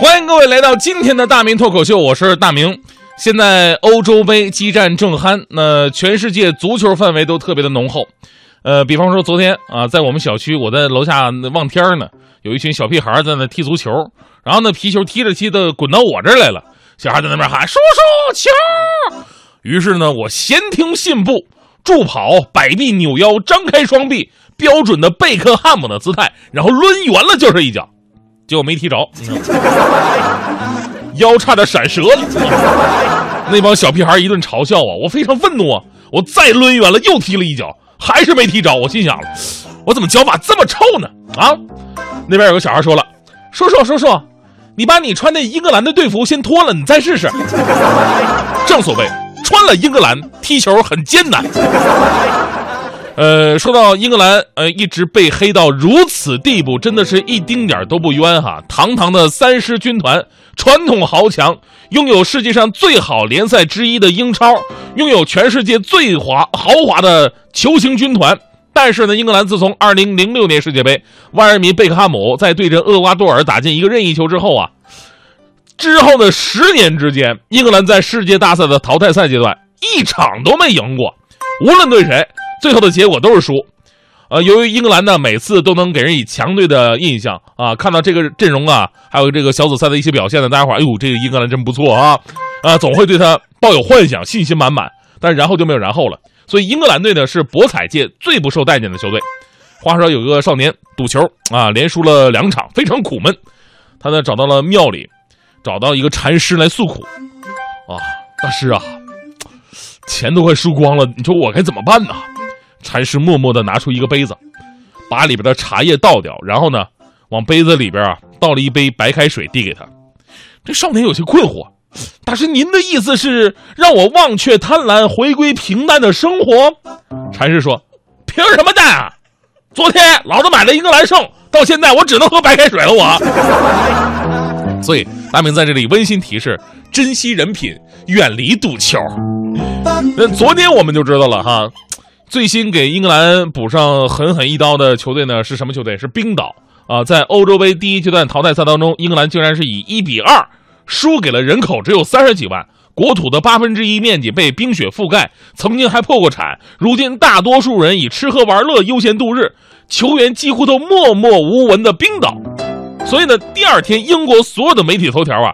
欢迎各位来到今天的大明脱口秀，我是大明。现在欧洲杯激战正酣，那全世界足球氛围都特别的浓厚。呃，比方说昨天啊，在我们小区，我在楼下望天呢，有一群小屁孩在那踢足球，然后呢皮球踢着踢着滚到我这儿来了，小孩在那边喊叔叔球。于是呢，我闲庭信步，助跑，摆臂扭腰，张开双臂，标准的贝克汉姆的姿态，然后抡圆了就是一脚。结果没踢着，腰差点闪折了。那帮小屁孩一顿嘲笑啊，我非常愤怒啊！我再抡圆了，又踢了一脚，还是没踢着。我心想了，我怎么脚法这么臭呢？啊！那边有个小孩说了：“叔叔，叔叔，你把你穿的英格兰的队服先脱了，你再试试。”正所谓，穿了英格兰踢球很艰难。呃，说到英格兰，呃，一直被黑到如此地步，真的是一丁点都不冤哈！堂堂的三狮军团，传统豪强，拥有世界上最好联赛之一的英超，拥有全世界最华豪华的球星军团。但是呢，英格兰自从2006年世界杯，万人迷贝克汉姆在对阵厄瓜多尔打进一个任意球之后啊，之后的十年之间，英格兰在世界大赛的淘汰赛阶段一场都没赢过，无论对谁。最后的结果都是输，呃，由于英格兰呢每次都能给人以强队的印象啊，看到这个阵容啊，还有这个小组赛的一些表现呢，大家伙，哎呦，这个英格兰真不错啊，啊，总会对他抱有幻想，信心满满。但然后就没有然后了，所以英格兰队呢是博彩界最不受待见的球队。话说有个少年赌球啊，连输了两场，非常苦闷，他呢找到了庙里，找到一个禅师来诉苦，啊，大师啊，钱都快输光了，你说我该怎么办呢？禅师默默地拿出一个杯子，把里边的茶叶倒掉，然后呢，往杯子里边啊倒了一杯白开水，递给他。这少年有些困惑：“大师，您的意思是让我忘却贪婪，回归平淡的生活？”禅师说：“凭什么淡啊？昨天老子买了英格兰胜，到现在我只能喝白开水了。我。所以大明在这里温馨提示：珍惜人品，远离赌球。那昨天我们就知道了哈。”最新给英格兰补上狠狠一刀的球队呢是什么球队？是冰岛啊！在欧洲杯第一阶段淘汰赛当中，英格兰竟然是以一比二输给了人口只有三十几万、国土的八分之一面积被冰雪覆盖、曾经还破过产、如今大多数人以吃喝玩乐悠闲度日、球员几乎都默默无闻的冰岛。所以呢，第二天英国所有的媒体头条啊，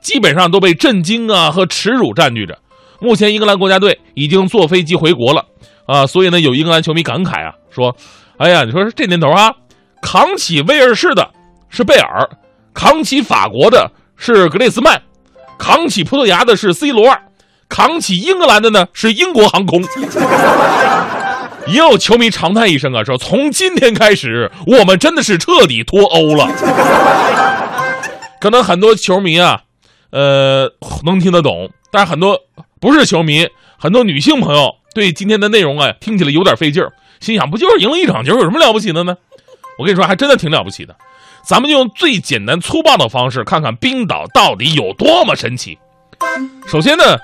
基本上都被震惊啊和耻辱占据着。目前英格兰国家队已经坐飞机回国了。啊，所以呢，有英格兰球迷感慨啊，说：“哎呀，你说这年头啊，扛起威尔士的是贝尔，扛起法国的是格列斯曼，扛起葡萄牙的是 C 罗，扛起英格兰的呢是英国航空。”也有球迷长叹一声啊，说：“从今天开始，我们真的是彻底脱欧了。”可能很多球迷啊，呃，能听得懂，但是很多不是球迷，很多女性朋友。对今天的内容啊，听起来有点费劲儿，心想不就是赢了一场球，有什么了不起的呢？我跟你说，还真的挺了不起的。咱们就用最简单粗暴的方式，看看冰岛到底有多么神奇。首先呢，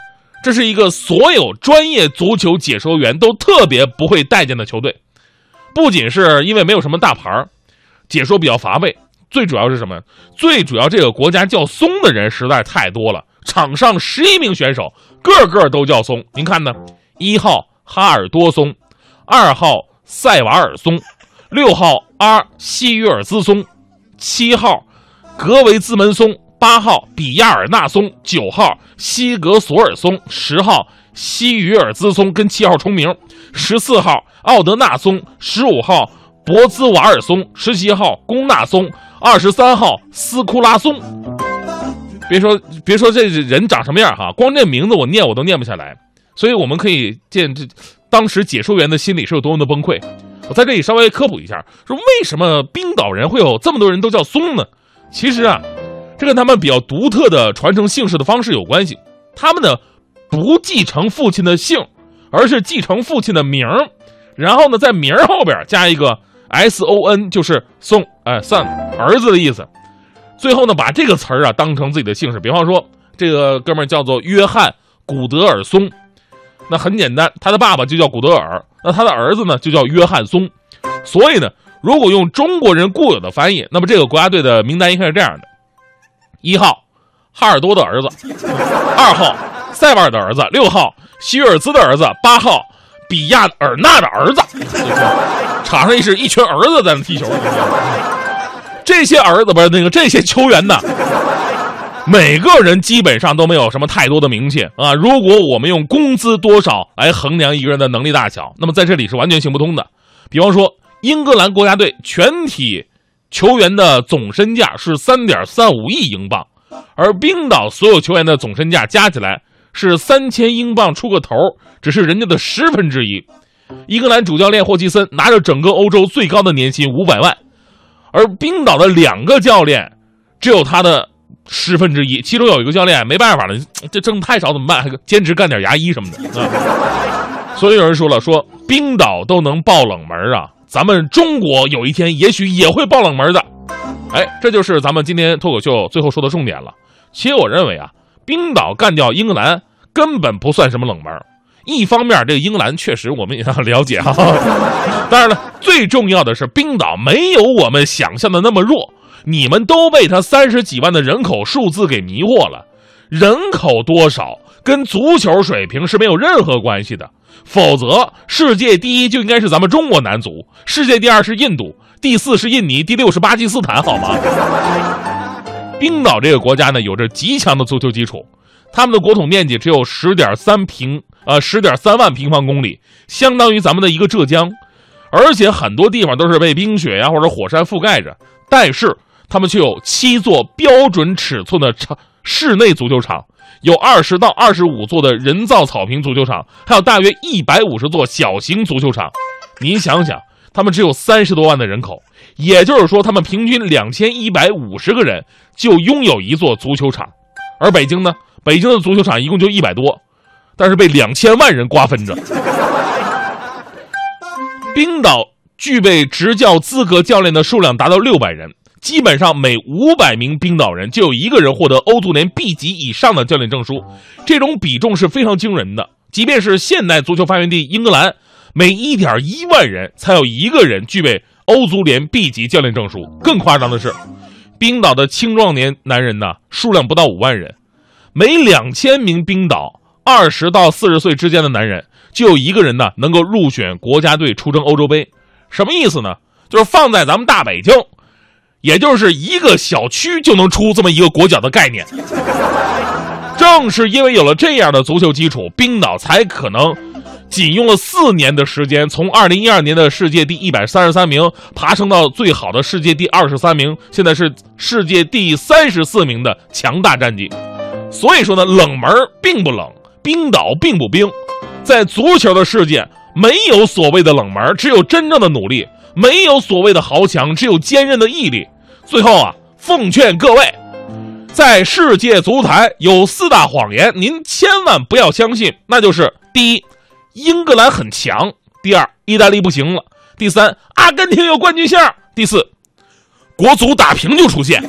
这是一个所有专业足球解说员都特别不会待见的球队，不仅是因为没有什么大牌儿，解说比较乏味，最主要是什么？最主要这个国家叫松的人实在太多了，场上十一名选手个个都叫松，您看呢？一号哈尔多松，二号塞瓦尔松，六号阿西约尔兹松，七号格维兹门松，八号比亚尔纳松，九号西格索尔松，十号西于尔兹松跟七号重名，十四号奥德纳松，十五号博兹瓦尔松，十七号贡纳松，二十三号斯库拉松。别说别说这人长什么样哈，光这名字我念我都念不下来。所以我们可以见这当时解说员的心里是有多么的崩溃。我在这里稍微科普一下，说为什么冰岛人会有这么多人都叫松呢？其实啊，这跟他们比较独特的传承姓氏的方式有关系。他们呢不继承父亲的姓，而是继承父亲的名儿，然后呢在名儿后边加一个 S O N，就是松，哎，son 儿子的意思。最后呢把这个词儿啊当成自己的姓氏。比方说这个哥们儿叫做约翰古德尔松。那很简单，他的爸爸就叫古德尔，那他的儿子呢就叫约翰松，所以呢，如果用中国人固有的翻译，那么这个国家队的名单应该是这样的：一号哈尔多的儿子，二号塞瓦尔的儿子，六号希尔兹的儿子，八号比亚尔纳的儿子。场上是一群儿子在那踢球。这些儿子不是那个这些球员呢，每个人基本上都没有什么太多的名气啊。如果我们用工资多少来衡量一个人的能力大小，那么在这里是完全行不通的。比方说，英格兰国家队全体球员的总身价是三点三五亿英镑，而冰岛所有球员的总身价加起来是三千英镑出个头，只是人家的十分之一。英格兰主教练霍奇森拿着整个欧洲最高的年薪五百万。而冰岛的两个教练，只有他的十分之一。其中有一个教练没办法了，这挣太少怎么办？还兼职干点牙医什么的啊。所以有人说了，说冰岛都能爆冷门啊，咱们中国有一天也许也会爆冷门的。哎，这就是咱们今天脱口秀最后说的重点了。其实我认为啊，冰岛干掉英格兰根本不算什么冷门。一方面，这个英格兰确实我们也要了解哈。当然了，最重要的是冰岛没有我们想象的那么弱。你们都被他三十几万的人口数字给迷惑了。人口多少跟足球水平是没有任何关系的。否则，世界第一就应该是咱们中国男足，世界第二是印度，第四是印尼，第六是巴基斯坦，好吗？冰岛这个国家呢，有着极强的足球基础，他们的国土面积只有十点三平。呃，十点三万平方公里，相当于咱们的一个浙江，而且很多地方都是被冰雪呀或者火山覆盖着，但是他们却有七座标准尺寸的场室内足球场，有二十到二十五座的人造草坪足球场，还有大约一百五十座小型足球场。您想想，他们只有三十多万的人口，也就是说，他们平均两千一百五十个人就拥有一座足球场，而北京呢，北京的足球场一共就一百多。但是被两千万人瓜分着。冰岛具备执教资格教练的数量达到六百人，基本上每五百名冰岛人就有一个人获得欧足联 B 级以上的教练证书，这种比重是非常惊人的。即便是现代足球发源地英格兰，每一点一万人才有一个人具备欧足联 B 级教练证书。更夸张的是，冰岛的青壮年男人呢数量不到五万人，每两千名冰岛。二十到四十岁之间的男人，就有一个人呢能够入选国家队出征欧洲杯，什么意思呢？就是放在咱们大北京，也就是一个小区就能出这么一个国脚的概念。正是因为有了这样的足球基础，冰岛才可能仅用了四年的时间，从二零一二年的世界第一百三十三名爬升到最好的世界第二十三名，现在是世界第三十四名的强大战绩。所以说呢，冷门并不冷。冰岛并不冰，在足球的世界，没有所谓的冷门，只有真正的努力；没有所谓的豪强，只有坚韧的毅力。最后啊，奉劝各位，在世界足坛有四大谎言，您千万不要相信。那就是：第一，英格兰很强；第二，意大利不行了；第三，阿根廷有冠军相；第四，国足打平就出现。